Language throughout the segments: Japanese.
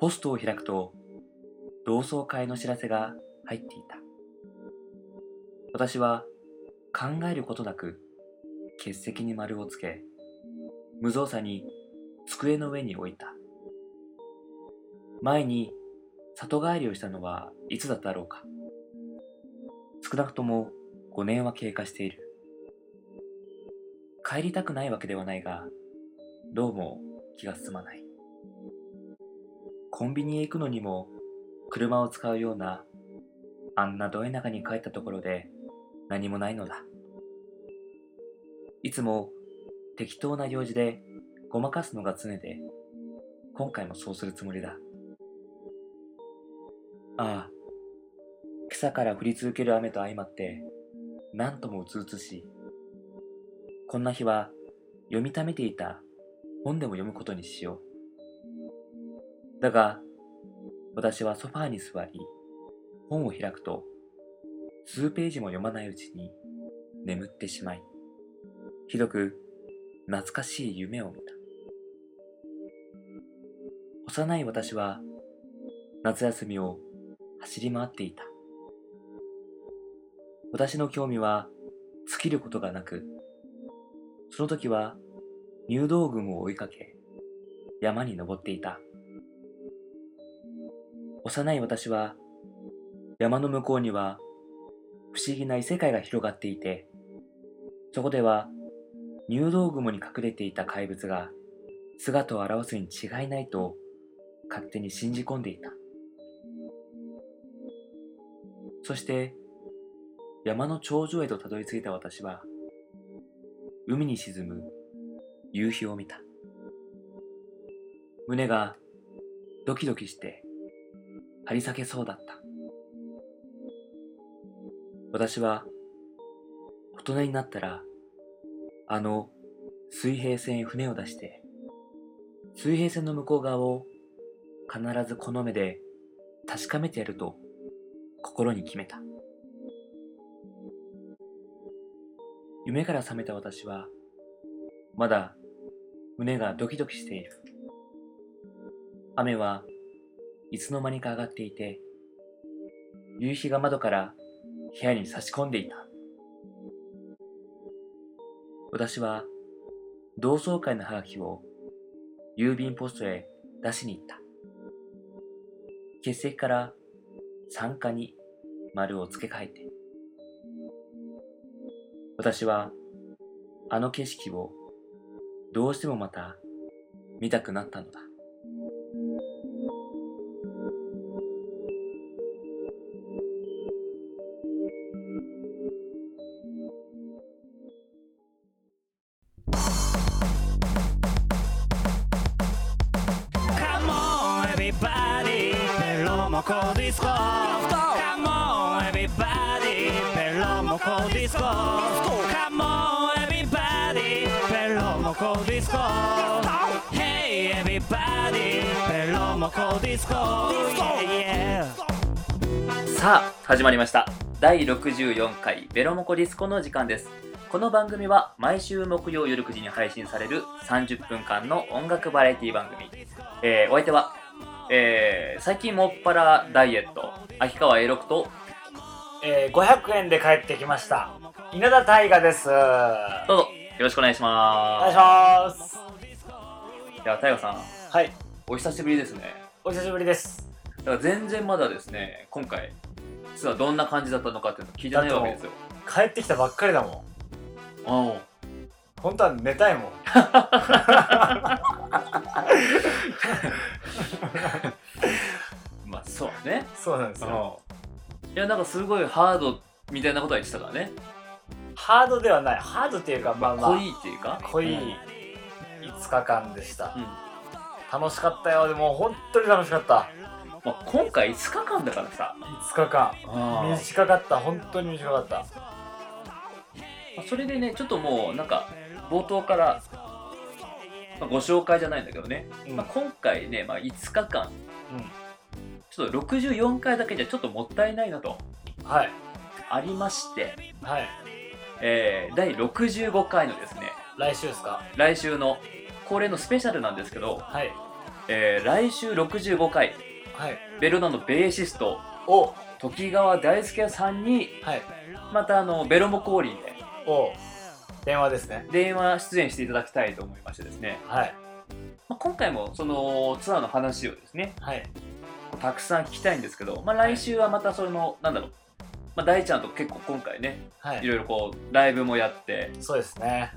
ポストを開くと同窓会の知らせが入っていた。私は考えることなく欠席に丸をつけ無造作に机の上に置いた。前に里帰りをしたのはいつだったろうか。少なくとも5年は経過している。帰りたくないわけではないがどうも気が進まない。コンビニへ行くのにも車を使うようなあんなど田舎に帰ったところで何もないのだ。いつも適当な用事でごまかすのが常で今回もそうするつもりだ。ああ今朝から降り続ける雨と相まって何ともうつうつしこんな日は読みためていた本でも読むことにしよう。だが私はソファーに座り本を開くと数ページも読まないうちに眠ってしまいひどく懐かしい夢を見た。幼い私は夏休みを走り回っていた。私の興味は尽きることがなくその時は入道群を追いかけ山に登っていた。幼い私は山の向こうには不思議な異世界が広がっていてそこでは入道雲に隠れていた怪物が姿を現すに違いないと勝手に信じ込んでいた。そして山の頂上へとたどり着いた私は海に沈む夕日を見た。胸がドキドキして張り裂けそうだった。私は大人になったらあの水平線へ船を出して水平線の向こう側を必ずこの目で確かめてやると心に決めた。夢から覚めた私はまだ胸がドキドキしている。雨はいつの間にか上がっていて夕日が窓から部屋に差し込んでいた。私は同窓会のハガキを郵便ポストへ出しに行った。欠席から参加に丸を付け替えて。私はあの景色をどうしてもまた見たくなったのだ。第64回ベロモコディスコの時間です。この番組は毎週木曜夜9時に配信される30分間の音楽バラエティ番組、えー、お相手は、えー、最近もっぱらダイエット秋川 A6 と、えー、500円で帰ってきました。稲田大我です。どうぞよろしくお願いします。お願いします。いや大我さんはい。お久しぶりですね。お久しぶりです。だから全然まだですね今回実はどんな感じだったのかっていうの聞いてないわけですよ。帰ってきたばっかりだもん。ああ。本当は寝たいもん。まあそうね。そうなんですよ。いやなんかすごいハードみたいなことは言ってたからね。ハードではない。ハードっていうかまあまあ。濃いっていうか？濃い5日間でした、うん、楽しかったよ。でも本当に楽しかったまあ、今回5日間だからさ。5日間。短かった。本当に短かった。それでねちょっともうなんか冒頭から、まあ、ご紹介じゃないんだけどね、うん、まあ、今回ね、まあ、5日間、うん、ちょっと64回だけじゃちょっともったいないなと、はい、ありまして、はい。えー、第65回のですね。来週ですか？来週の恒例のスペシャルなんですけど、はい。えー来週65回はいベルナのベーシストお。時川大輔さんにはい。またあのベロモ降臨でお。電話ですね。電話出演していただきたいと思いましてですね、はい。まあ、今回もそのツアーの話をですねはい。たくさん聞きたいんですけど、まあ、来週はまたそのなんだろう、まあ、大ちゃんと結構今回ねはい。いろいろこうライブもやってそうですね。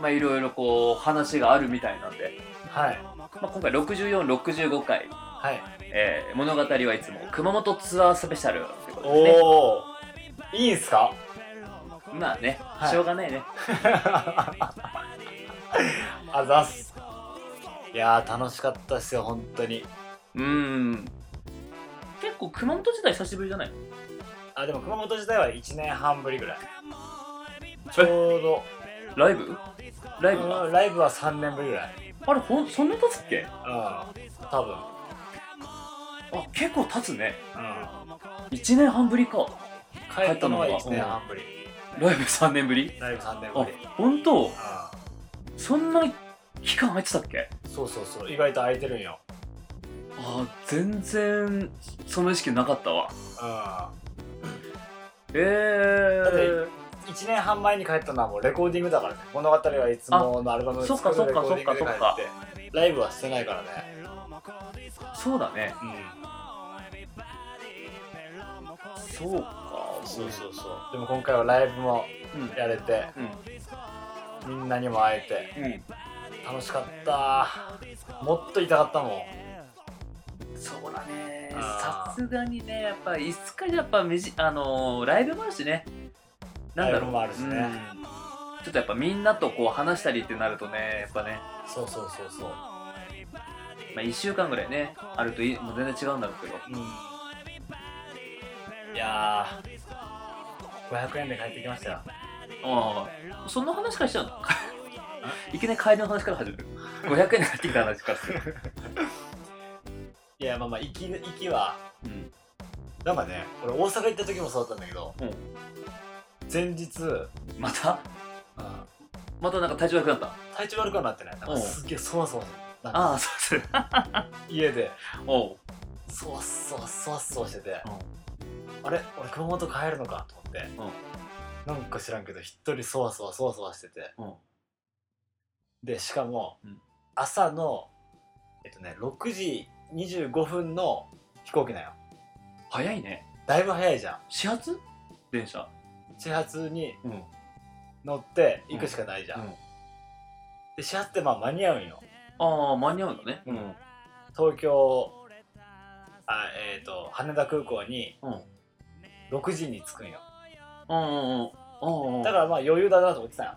まあいろいろこう話があるみたいなんで、はい。まあ、今回6465回、はいえー物語はいつも熊本ツアースペシャルということですね。おおいいんすか？まあね、はい。しょうがないね。あざっす。いやー楽しかったですよ本当に。うーん。結構熊本時代久しぶりじゃない？あでも熊本時代は1年半ぶりぐらい。ちょうど。ライブ？ライブがうんライブは3年ぶりぐらい。あれほんそんな経つっけ？うん多分あ結構経つね。うん。1年半ぶりか。帰ったのは1年半ぶり。ライブ3年ぶり？ライブ3年あぶり。本当？うそんな期間空いてたっけ？んそうそうそう。意外と空いてるんよ。あ全然その意識なかったわ。うん。えだってー、1年半前に帰ったのはもうレコーディングだからね。物語はいつものアルバムそっかそっか。レコーディングで帰ってライブはしてないからねそうだね。うん。そうか。そうそうそう。でも今回はライブもうん。やれてうん。みんなにも会えてうん。楽しかった。もっといたかったもん。そうだね。さすがにねやっぱいつかやっぱみじあのーライブもあるしね。なんだろう。ライブもあるしね。うん。ちょっとやっぱみんなとこう話したりってなるとねやっぱね、そうそうそうそうまあ、1週間ぐらいねあるといいもう全然違うんだろうけど。うん。いやー。500円で帰ってきましたよ。ああそんな話からしちゃうの？いきなり帰りの話から始める。500円で買ってきた話からする。いやまあまあ行き行きは。うん。なんかね俺大阪行った時もそうだったんだけど。うん。前日、うん、またまたなんか体調悪くなった？体調悪くはなってない。なんうんかすっげえそわそわああそうす。る 家で。おう。そわそわそわそわしてて、あれ？俺熊本帰るのか？と思って、なんか知らんけど一人そわそわそわそわしてて。うん。でしかも、うん。朝のえっとね6時25分の飛行機なんよ。早いね。だいぶ早いじゃん。始発？電車。始発にうん。乗って行くしかないじゃん、うん。で始発ってまあ間に合うんよああ間に合うのね。うん。東京あえっ、と羽田空港にうん。6時に着くんよ。うんうんうん。うんうんだからまあ余裕だなと思ってたよ。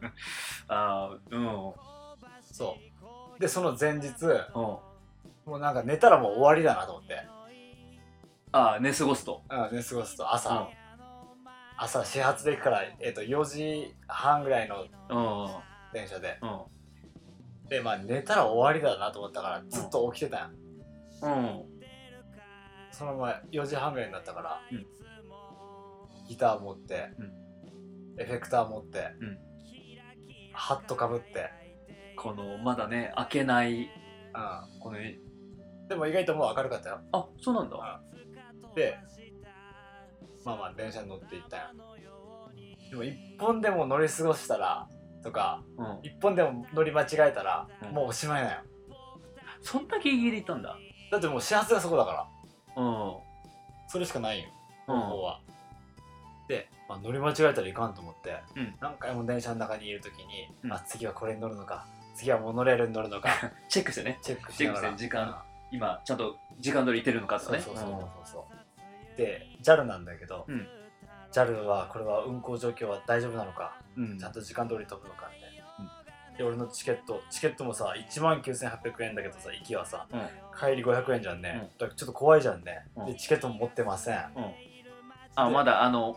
ああうん。そう。でその前日うん。もうなんか寝たらもう終わりだなと思って、ああ寝過ごすと。うん、寝過ごすと朝、うん。朝始発で行くから、えっと4時半ぐらいのうん電車で。うん。でまあ寝たら終わりだなと思ったからずっと起きてたん。ようん。そのまま4時半ぐらいになったから、うん。ギター持って、うん。エフェクター持って、うん。ハットかぶって、このまだね開けないうん、このでも意外ともう明るかったよ。あそうなんだ。でまあまあ電車に乗って行ったよでも一本でも乗り過ごしたらとかうん。一本でも乗り間違えたら、うん。もうおしまいなよ。そんなギリギリいったんだ。だってもう始発がそこだから。うん。それしかないようん。方法は、で、まあ、乗り間違えたらいかんと思って、うん。何回も電車の中にいる時に、うん。あ次はこれに乗るのか次はモノレールに乗るのか チェックしてね。チェックしながら。チェックして時間今ちゃんと時間通りいてるのかとかね。そうそうそうそうそう。で JAL なんだけど、うん JAL はこれは運行状況は大丈夫なのかうん。ちゃんと時間通り飛ぶのかみたいな、で俺のチケットチケットもさ1万9800円だけどさ行きはさうん。帰り500円じゃんね、だからちょっと怖いじゃんね、うん。でチケットも持ってません。であまだあの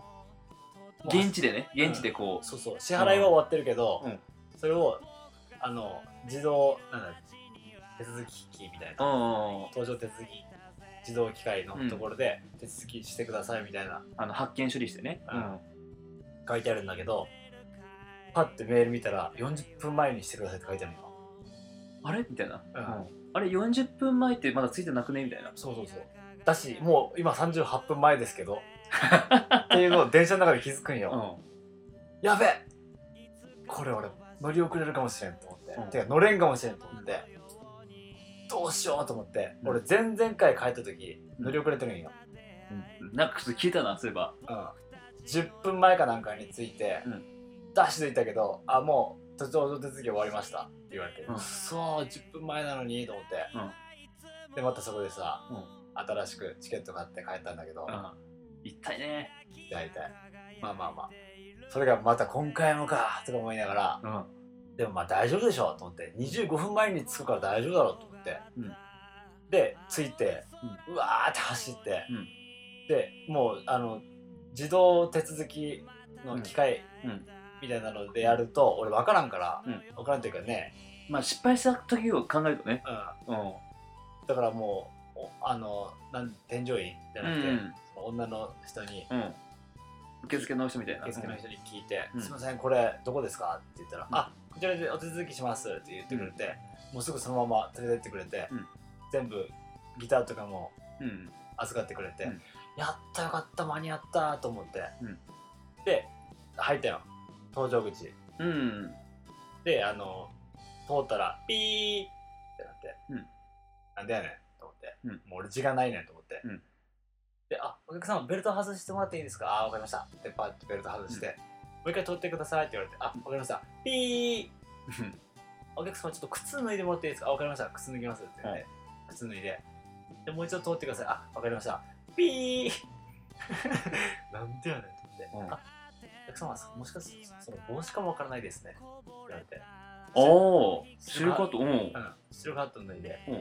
現地でね現地でこそうそう。支払いは終わってるけど、うん。それをあの自動なんだ手続き機みたいな、搭乗手続き自動機械のところで手続きしてくださいみたいなあの発見処理してね。うん。書いてあるんだけどパッてメール見たら40分前にしてくださいって書いてあるの。あれ？みたいな、うん。あれ？40分前ってまだついてなくね？みたいな。そうそうそう。だしもう今38分前ですけど っていうのを電車の中で気づくんよ、やべえこれ俺乗り遅れるかもしれんと思って、うん。てか乗れんかもしれんと思って、どうしようと思って、うん。俺前々回帰った時うん乗り遅れてるんよ、うん。なんかちょっと聞いたなそういえば。うん。10分前かなんかに着いて、うん。ダッシュで行ったけどあもう途中手続き終わりました。って言われて、うん。うっそー10分前なのにと思って、でまたそこでさ、うん。新しくチケット買って帰ったんだけど、うん。一体ね。大体まあまあまあ。それがまた今回もかとか思いながら。うん。でもまあ大丈夫でしょと思って。25分前に着くから大丈夫だろうとで着いて、うわーって走って、うん。でもうあの自動手続きの機械みたいなのでやると、俺分からんから、うん。分からんというかね、まあ失敗した時を考えるとね。うん、うん。だからもうおあのなん添乗員じゃなくて、の女の人にうん。受付の人みたいな。受付の人に聞いて「うんすいませんこれどこですか?」って言ったら「うんあこちらでお手続きします」って言ってくれて、もうすぐそのまま連れてってくれて、うん。全部ギターとかもうん。預かってくれて、うん。やったよかった間に合ったと思って、うん。で入ったよ。搭乗口。うん。であの通ったらピーってなって、うん。なんでやねんと思って、うん。もう俺時間ないねんと思って、うん。であお客様ベルト外してもらっていいですか？あわかりました。でパッとベルト外して、もう一回取ってくださいって言われてあわかりました。ピー。お客様ちょっと靴脱いでもらっていいですか？あわかりました。靴脱ぎますって言って、靴脱いで。でもう一度通ってください。あわかりました。ピー。なんでやねんと思って、うんあお客様もしかしてその帽子かもわからないですね。って言われて。おおシルカット。うん。うん、シルクハット脱いで、うん。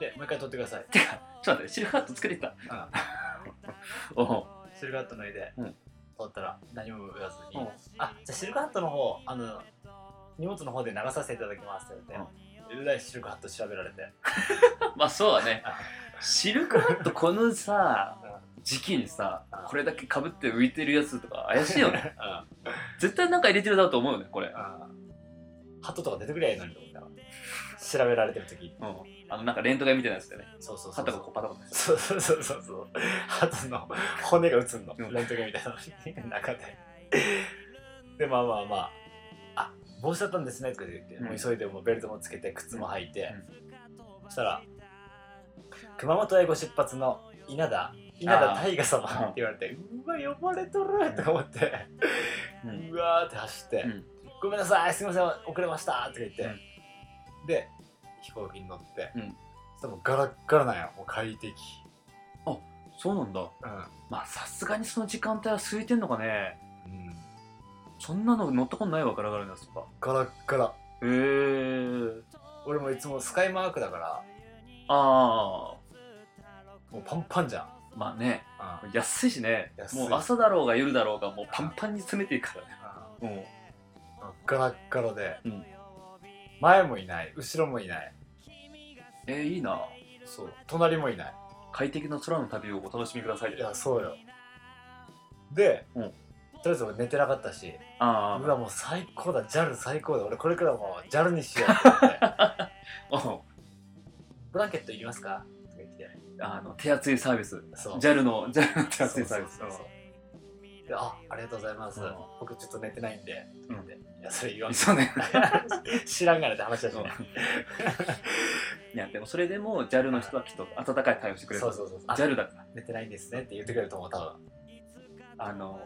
でもう一回取ってください、て かちょっと待ってシルカット作れてた。うん、シルクハット脱いで、うん取ったら何も言わずに、うん。あじゃあシルクハットの方あの荷物の方で流させていただきますって。言われて、えらいシルクハット調べられて、まあそうだね。あ。シルクハットこのさうん。時期にさうん。これだけかぶって浮いてるやつとか怪しいよね。うん。絶対なんか入れてるだろうと思うよねこれ。うん。ハットとか出てくりゃいいのにと思ったら。調べられてる時。うんあのなんかレントゲンみたいなやつでね。そうそうそう。肩がこうパタパタそうそうそうそう。の骨が映んの、うん。レントゲンみたいなの。に 中で。でまあまあまあ。あ帽子だったんですねとか言って、うん。もう急いでもうベルトもつけて靴も履いて、うそしたら熊本へご出発の稲田。稲田大河様って言われてうわ呼ばれとるとか思って、ううんわーって走って、うん。ごめんなさいすみません遅れましたとか言って、うん。で飛行機に乗って、うん。そもうガラッガラなんよもう快適。そうなんだ。うん。まあさすがにその時間帯は空いてんのかね。うん。そんなの乗ったことないわガラガラのやつとか。ガラッガラ。へえ俺もいつもスカイマークだから。あもうパンパンじゃん、あまあね。うん。安いしね。安い。もう朝だろうが夜だろうがもうパンパンに詰めていくからね。ガラッガラで、うん前もいない。後ろもいない。えー、いいな。そう。隣もいない。快適な空の旅をお楽しみください。いやそうよ。で、うん。とりあえず俺寝てなかったしあうわもう最高だ。JAL 最高だ。俺これからもう JAL にしよう。って思ってあおブランケットいりますか？とか言って。あの手厚いサービス。そう。JAL の JAL の手厚いサービス。そうそうそうであありがとうございます、うん。僕ちょっと寝てないんで、うん。いやそれ言わん。そうね。知らんがなって話だしね。いやでもそれでも JAL の人はきっと温かい対応してくれる。そうそうそうあ JAL だから。寝てないんですねって言ってくれると思う多分。あの、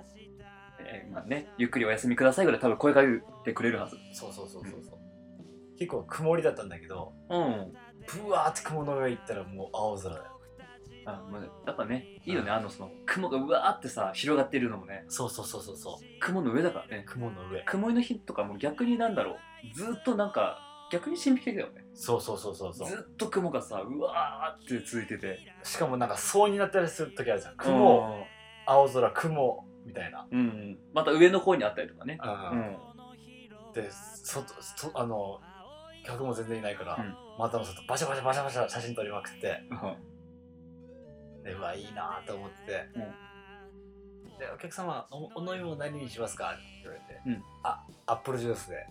えーまあね、ゆっくりお休みくださいぐらい多分声かけてくれるはず。そうそうそうそうそう、結構曇りだったんだけどうん。ブワーって雲の上行ったらもう青空だよあまあ、やっぱねいいよねあのその雲がうわーってさ広がってるのもね。そうそうそうそうそう。雲の上だからね。雲の上。曇りの日とかも逆になんだろう。ずっとなんか逆に神秘的だよね。そうそうそうそうそう。ずっと雲がさうわーって続いてて。しかもなんか層になったりする時あるじゃん。雲、青空雲みたいな、うん、うん、また上の方にあったりとかね。うん。うん。で外そあの客も全然いないから、うん。またの外バシャバシャバシャバシャ写真撮りまくってでうわいいなと思って、でお客様おお飲み物何にしますか？って言われて、うん。あアップルジュースで。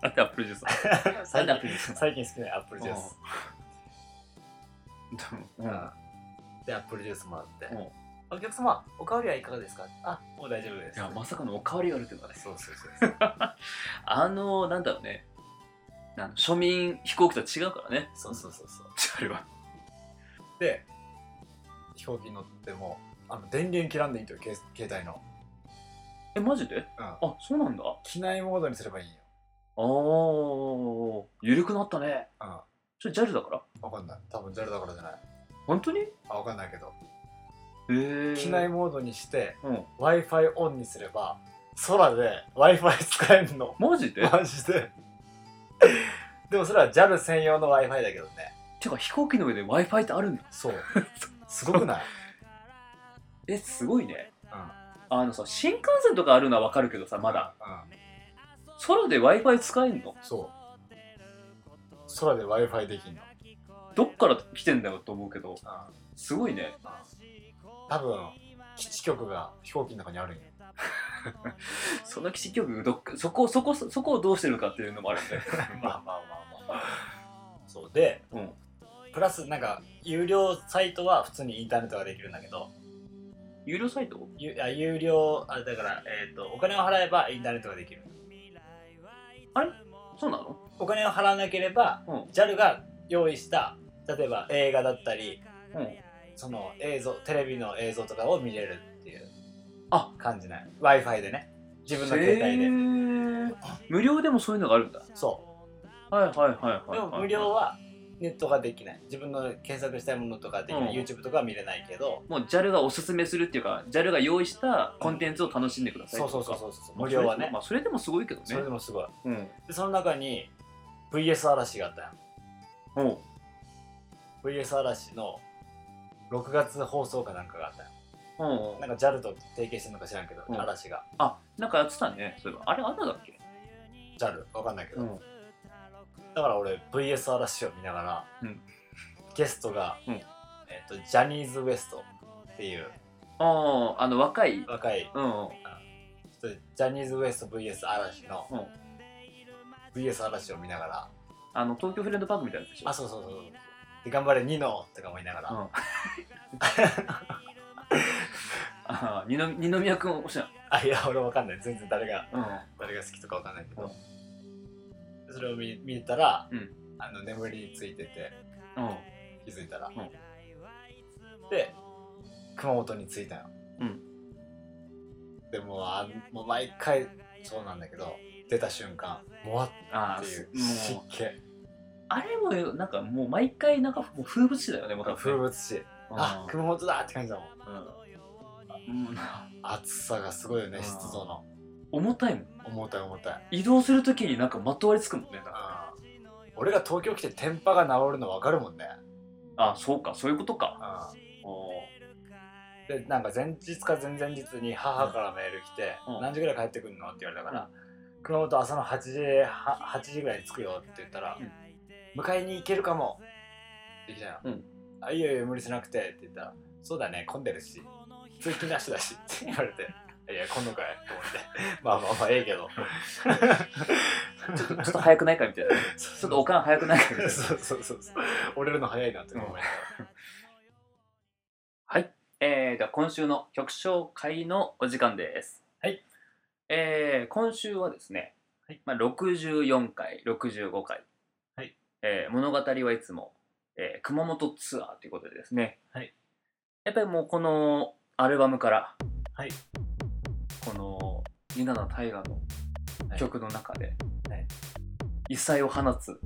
なんでアップルジュースなん最近でアップルジュース最近好きなアップルジュース。ううん。ん。で、アップルジュースもらって。うん。お客様、おかわりはいかがですか？あ、もう大丈夫です。いやまさかのおかわりがあるっていうのはね。そうそうそう。あのなんだろうね。庶民飛行機とは違うからね。そうそうそうそう。あれはで、飛行機乗っても、あの電源切らんでいいとよ、け携帯の。えマジで？うん。あそうなんだあ機内モードにすればいいよ。ー緩くなったねうん。それ JAL だから？わかんない。多分 JAL だからじゃない。本当に？あ、わかんないけど。へえ機内モードにして、うん Wi-Fi オンにすれば、空で Wi-Fi 使えるの。マジで？マジで。でもそれは JAL 専用の Wi-Fi だけどね。てか飛行機の上で w i f i ってあるんだそう。すごくない？えすごいねうん。あのさ新幹線とかあるのはわかるけどさまだうん。空で w i f i 使えんの？そう。空で Wi-Fi できんの。どっから来てんだよと思うけどうん。すごいね多分、基地局が飛行機の中にあるんよ。その基地局どそこそこそこをどうしてるかっていうのもあるんで まあまあまあまあ。そうで、うんプラスなんか、有料サイトは普通にインターネットができるんだけど、有料サイト？ゆあ有料、あだから、えっ、と、お金を払えばインターネットができる。そうなの？お金を払わなければ、うん。JAL が用意した、例えば映画だったり、うん。その映像、テレビの映像とかを見れるっていう。あ。感じない。Wi-Fi でね。自分の携帯へで。ー。無料でもそういうのがあるんだ。そはいはいはいはい、う。はい、でも無料はネットができない。自分の検索したいものとかできない。うん YouTube とかは見れないけど、もう JAL がおすすめするっていうか JAL が用意したコンテンツを楽しんでくださいそうそうそうそうそう。無料はねま。あそれでもすごいけどねそれでもすごい。うんで、その中に VS 嵐があったよ。おう VS 嵐の6月放送かなんかがあったよ。おうなんか JAL と提携してるのか知らんけど、うん嵐が。あなんかやってたねそういえばあれあんなだっけ？JAL わかんないけど。んだから俺 VS 嵐を見ながら、うん。ゲストが、うん。えっとジャニーズ WEST っていうあああの若い？若いうん人ジャニーズ WESTVS 嵐の、うん。VS 嵐を見ながら。あの東京フレンドパークみたいなやつでしょ？あそうそうそうで頑張れニノとか思いながら、うん。ああ二宮君推しなあいや俺わかんない。全然誰がの誰が好きとかわかんないけど、うんそれを見見たら、うん。あの眠りについててうん。うん気づいたら、ん。で熊本に着いたよ、うん。でもあんもう毎回そうなんだけど出た瞬間もわっああっていうも湿う気あれもなんかもう毎回なんかもう風物詩だよねもう多分ね。風物詩。あ熊本だって感じだもん。うん。うん。暑さがすごいよねうん湿度の重たいもん。重たい重たい。移動するときになんかまとわりつくもんねなんか。俺が東京来て天パが治るの分かるもんね。あそうかそういうことか。あおーでなんか前日か前々日に母からメール来て「うん。何時ぐらい帰ってくるの?」って言われたから、熊本朝の8時は8時ぐらいに着くよって言ったらうん「迎えに行けるかも」って来たよ、うん。あいいよいいよ無理しなくて。って言ったら「そうだね混んでるし通勤なしだし」って言われて「いや混んのかい?」と思って。まあまあまあええけど。ちょっとちょっと早くないかみたいなちょっとおかん早くないかみたいな。そうそうそうそう。折れるの早いなって思いながらはい、えー、では今週の曲紹介のお時間です。はい。えー、今週はですね、はい。まあ、64回、65回、はい。えー物語はいつも、えー熊本ツアーということでですね、はい。やっぱりもうこのアルバムから、はいこの稲田大河のはい。曲の中で、はい。異彩を放つ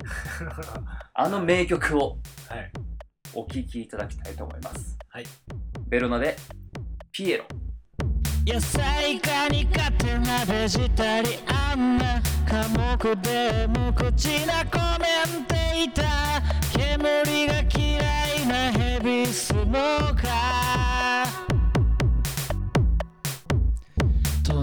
あの名曲をはい。お聴きいただきたいと思います。はい。ベロナでピエロ。野菜化に勝手なベジタリアンな科目で無口なコメンテーター煙が嫌いなヘビースモーカ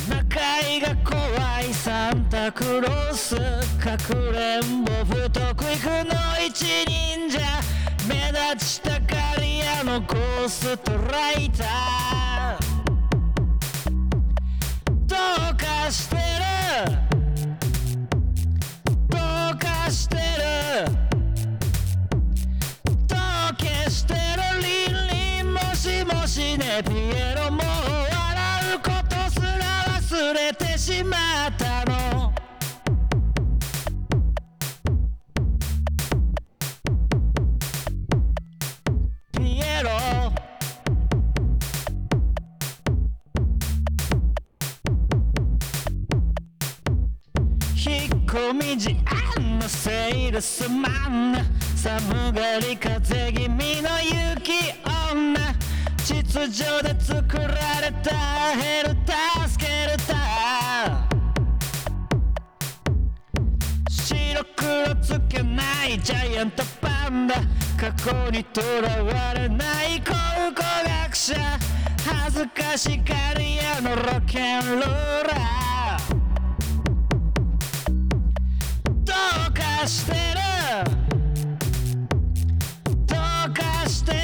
中居が怖いサンタクロースかくれんぼ不得意苦の一人じゃ目立ちたがり屋のゴーストライターどうかしてる。どうかしてる。どう消してる。リンリンもしもしね。ピエロも。うしまったの。ピエロ引っ込み思案のセールスマン。寒がり風邪気味の雪女。秩序で作られたヘルタースケけないジャイアントパンダ。過去にとらわれない考古学者恥ずかしがり屋のロケンローラー。どうかしてる。どうかしてる。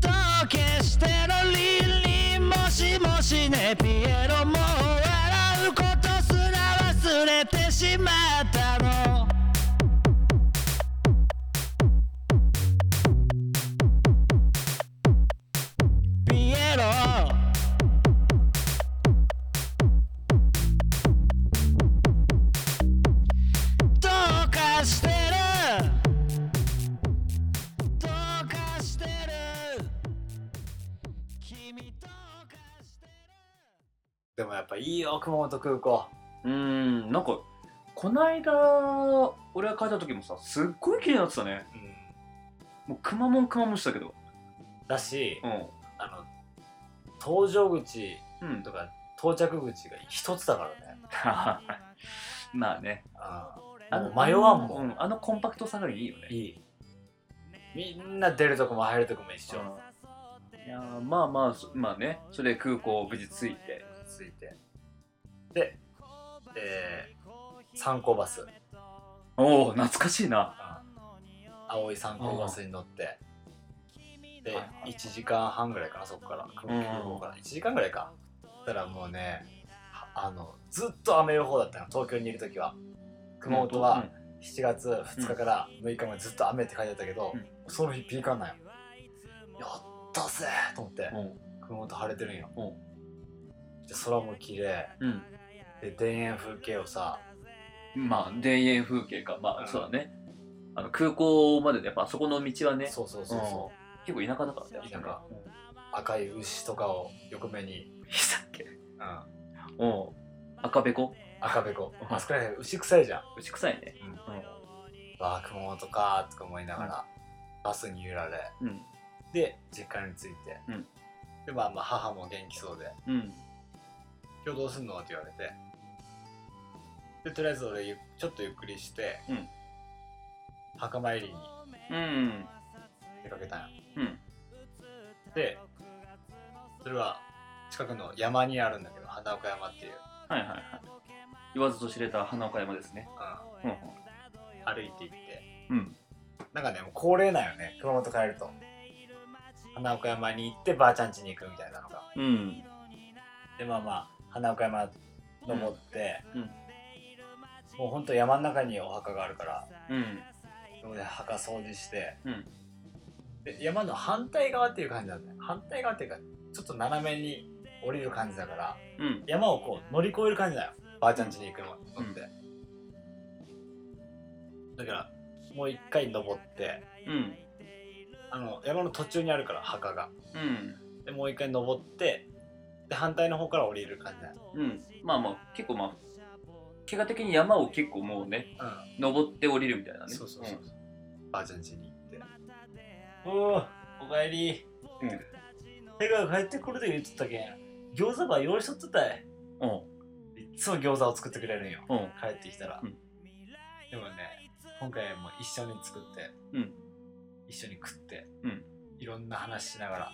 どうけしてる。リンリンもしもしね。ピエロもでもやっぱいいよ熊本空港。うーんなんかこないだ俺が帰った時もさすっごい綺麗になってたね。うん。もうくまモンくまモンしたけど。だしうん。あの搭乗口うん。とか到着口が一つだからね。まあね。ああもう迷わんもうんん、あのコンパクトさがいいよね。いい。みんな出るとこも入るとこも一緒。うん。いやーまあまあそまあね。それで空港無事着いてついて。でえー、観光バス。おお懐かしいな。青い観光バスに乗って。ではいはい1時間半ぐらいかなそこから。空港から1時間ぐらいか。そしたらもうねはあのずっと雨予報だったの東京にいる時は。熊本は7月2日から6日までずっと雨って書いてあったけど、うん。その日ピーカンなんよ。やったぜと思って。うん。熊本晴れてるんよ。うんで空も綺麗。うん。で田園風景をさ。うんまあ田園風景か。まあ、うん。そうだね。あの空港まででやっぱあそこの道はね。そうそうそうそ結構田舎だからね田舎うんう赤い牛とかを横目に、いつだっけ？うん、お赤べこ？赤べこ。うん。あそこら辺牛臭いじゃん。牛臭いね。わあ熊本かーとか思いながら、バスに揺られ。うん。うん。で実家に着いて、うん。でまあまあ母も元気そうで。うん「今日どうすんの?」って言われて。でとりあえず俺ゆちょっとゆっくりして、うん。墓参りにうん出かけたうん。でそれは近くの山にあるんだけど花岡山っていう、はいはいはい。言わずと知れた花岡山ですね。うんうん。歩いて行って。うん。なんかねもう恒例なんよね。熊本帰ると。花岡山に行ってばあちゃん家に行くみたいなのが。うん。でまあまあ花岡山登って、うん。うん。もうほんと山の中にお墓があるからうん。そこで墓掃除してうん。で山の反対側っていう感じなんだよ反対側っていうかちょっと斜めに降りる感じだからうん。山をこう乗り越える感じだよ。ばあちゃん家に行くの乗って、だからもう一回登ってうん。あの山の途中にあるから墓が。うん。でもう一回登ってで反対の方から降りる感じだ。よ、う。ん。まあまあ結構まあ怪我的に山を結構もうねう登って降りるみたいなね。そうそうそう、ばあちゃん家に行って。おおおかえり。うん。手が帰ってくるで言ってたけん餃子ば用意しとってたい。うん。いつも餃子を作ってくれるんよ。うん。帰ってきたら、うん。でもね今回も一緒に作って、うん。一緒に食って、うん。いろんな話しながら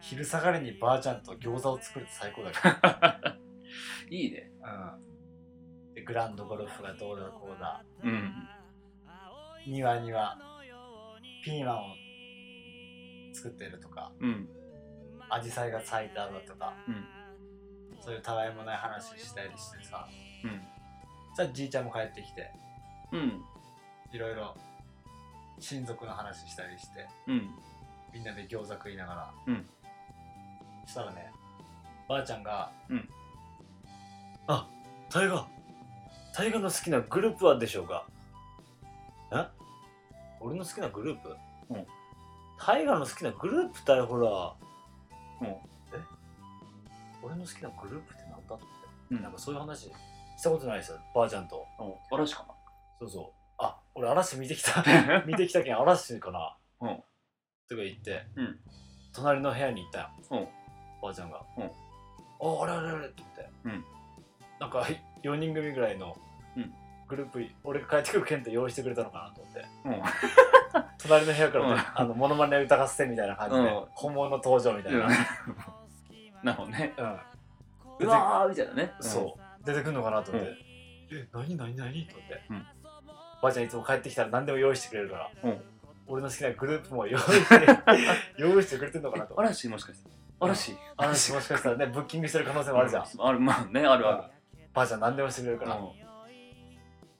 昼下がりにばあちゃんと餃子を作るって最高だか いいね。ら、うん、でグランドゴルフがどうだこうだうん。庭にはピーマンを作ってるとか。うん。アジサイが咲いただとか。うん。そういうたわいもない話したりしてさ。うん。さあじいちゃんも帰ってきて。うん。いろいろ。親族の話したりして。うんみんなで餃子食いながら。うん。そしたらねばあちゃんが「うん。あタイガタイガの好きなグループはでしょうか？え？俺の好きなグループ？うん。タイガの好きなグループだよほらうん。え？俺の好きなグループってなんだと思って、うん。なんかそういう話したことないですよばあちゃんと。うん。嵐かそうそう。あ俺嵐見てきた。な 見てきたけん嵐かな。うんとか言って、うん。隣の部屋に行ったよ、うん。ばあちゃんがうん「ああれあれあれ」って言って、うん。なんか4人組ぐらいのうん。グループ俺が帰ってくるケント用意してくれたのかなと思って。うん。隣の部屋からね、うん。あのモノマネ歌合戦みたいな感じで、うん。本物登場みたいな、うん。なるほどね。うん。うわーみたいなね。そう。出てくるのかなと思って、うえ何何何と思って、うん。ばあちゃんいつも帰ってきたら何でも用意してくれるから、うん俺の好きなグループも用意して 用意してくれてんのかなと。うん嵐もしかして？嵐。嵐もしかしたらねブッキングしてる可能性もあるじゃん、あるまあねあるある。ばあちゃん何でもしてくれるから、うん。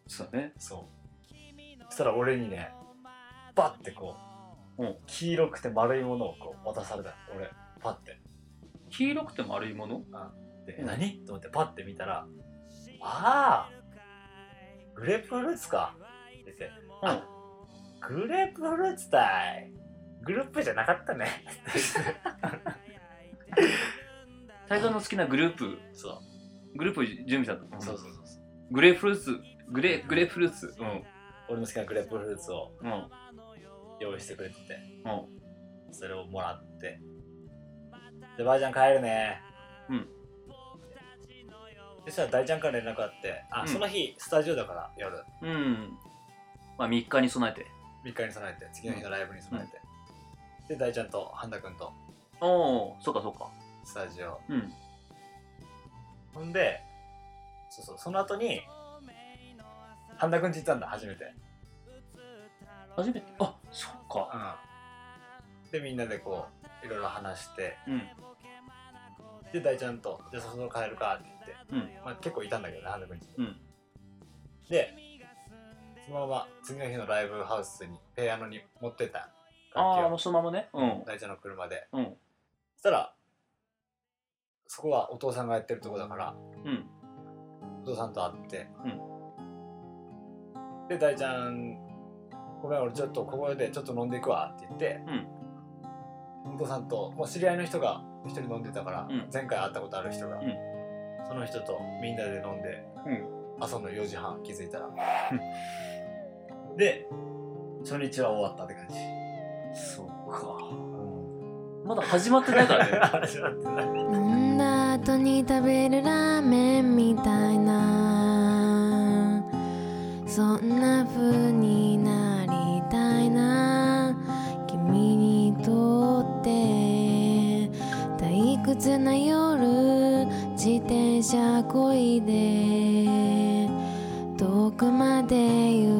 そうだね。そう。そしたら俺にねバッてこう、うん。黄色くて丸いものをこう渡された俺パッて。黄色くて丸いもの？で、うん。何？と思ってパッて見たらああグレープフルーツか。って言ってあグレープフルーツだい。グループじゃなかったね。タイガーの好きなグループそうグループ準備したのそうそうそうグレープフルーツ。グレグレープフルーツ。うん。俺の好きなグレープフルーツをうん。用意してくれてて。うん。それをもらって。でばあちゃん帰るね。うん。そしたら大ちゃんから連絡あってあ、うん。その日スタジオだから夜。うん。まあ3日に備えて3日に備えて次の日のライブに備えて、で大ちゃんと半田君と。おおそうかそうか。スタジオ。うん。ほんでそうそうその後に半田君ち行ったんだ初めて。初めて？あそっか。うん。でみんなでこういろいろ話して。うん。で大ちゃんと「じゃあそろそろ帰るか」って言って、うん。まあ、結構いたんだけどね半田君ち。にうん。でそのまま次の日のライブハウスにピアノに持ってった。ああもうそのままね。うん。大ちゃんの車で。うん。そしたらそこはお父さんがやってるとこだからうん。お父さんと会って、うん。で大ちゃんごめん俺ちょっとここでちょっと飲んでいくわって言って、お父さんともう知り合いの人が一人飲んでたから、うん。前回会ったことある人が、ん。その人とみんなで飲んでうん。朝の4時半気づいたら で初日は終わったって感じ。そうかまだ始まってないからね。始まってない。飲ん。だ後に食べるラーメンみたいなそんな風になりたいな君にとって退屈な夜自転車こいで遠くまで行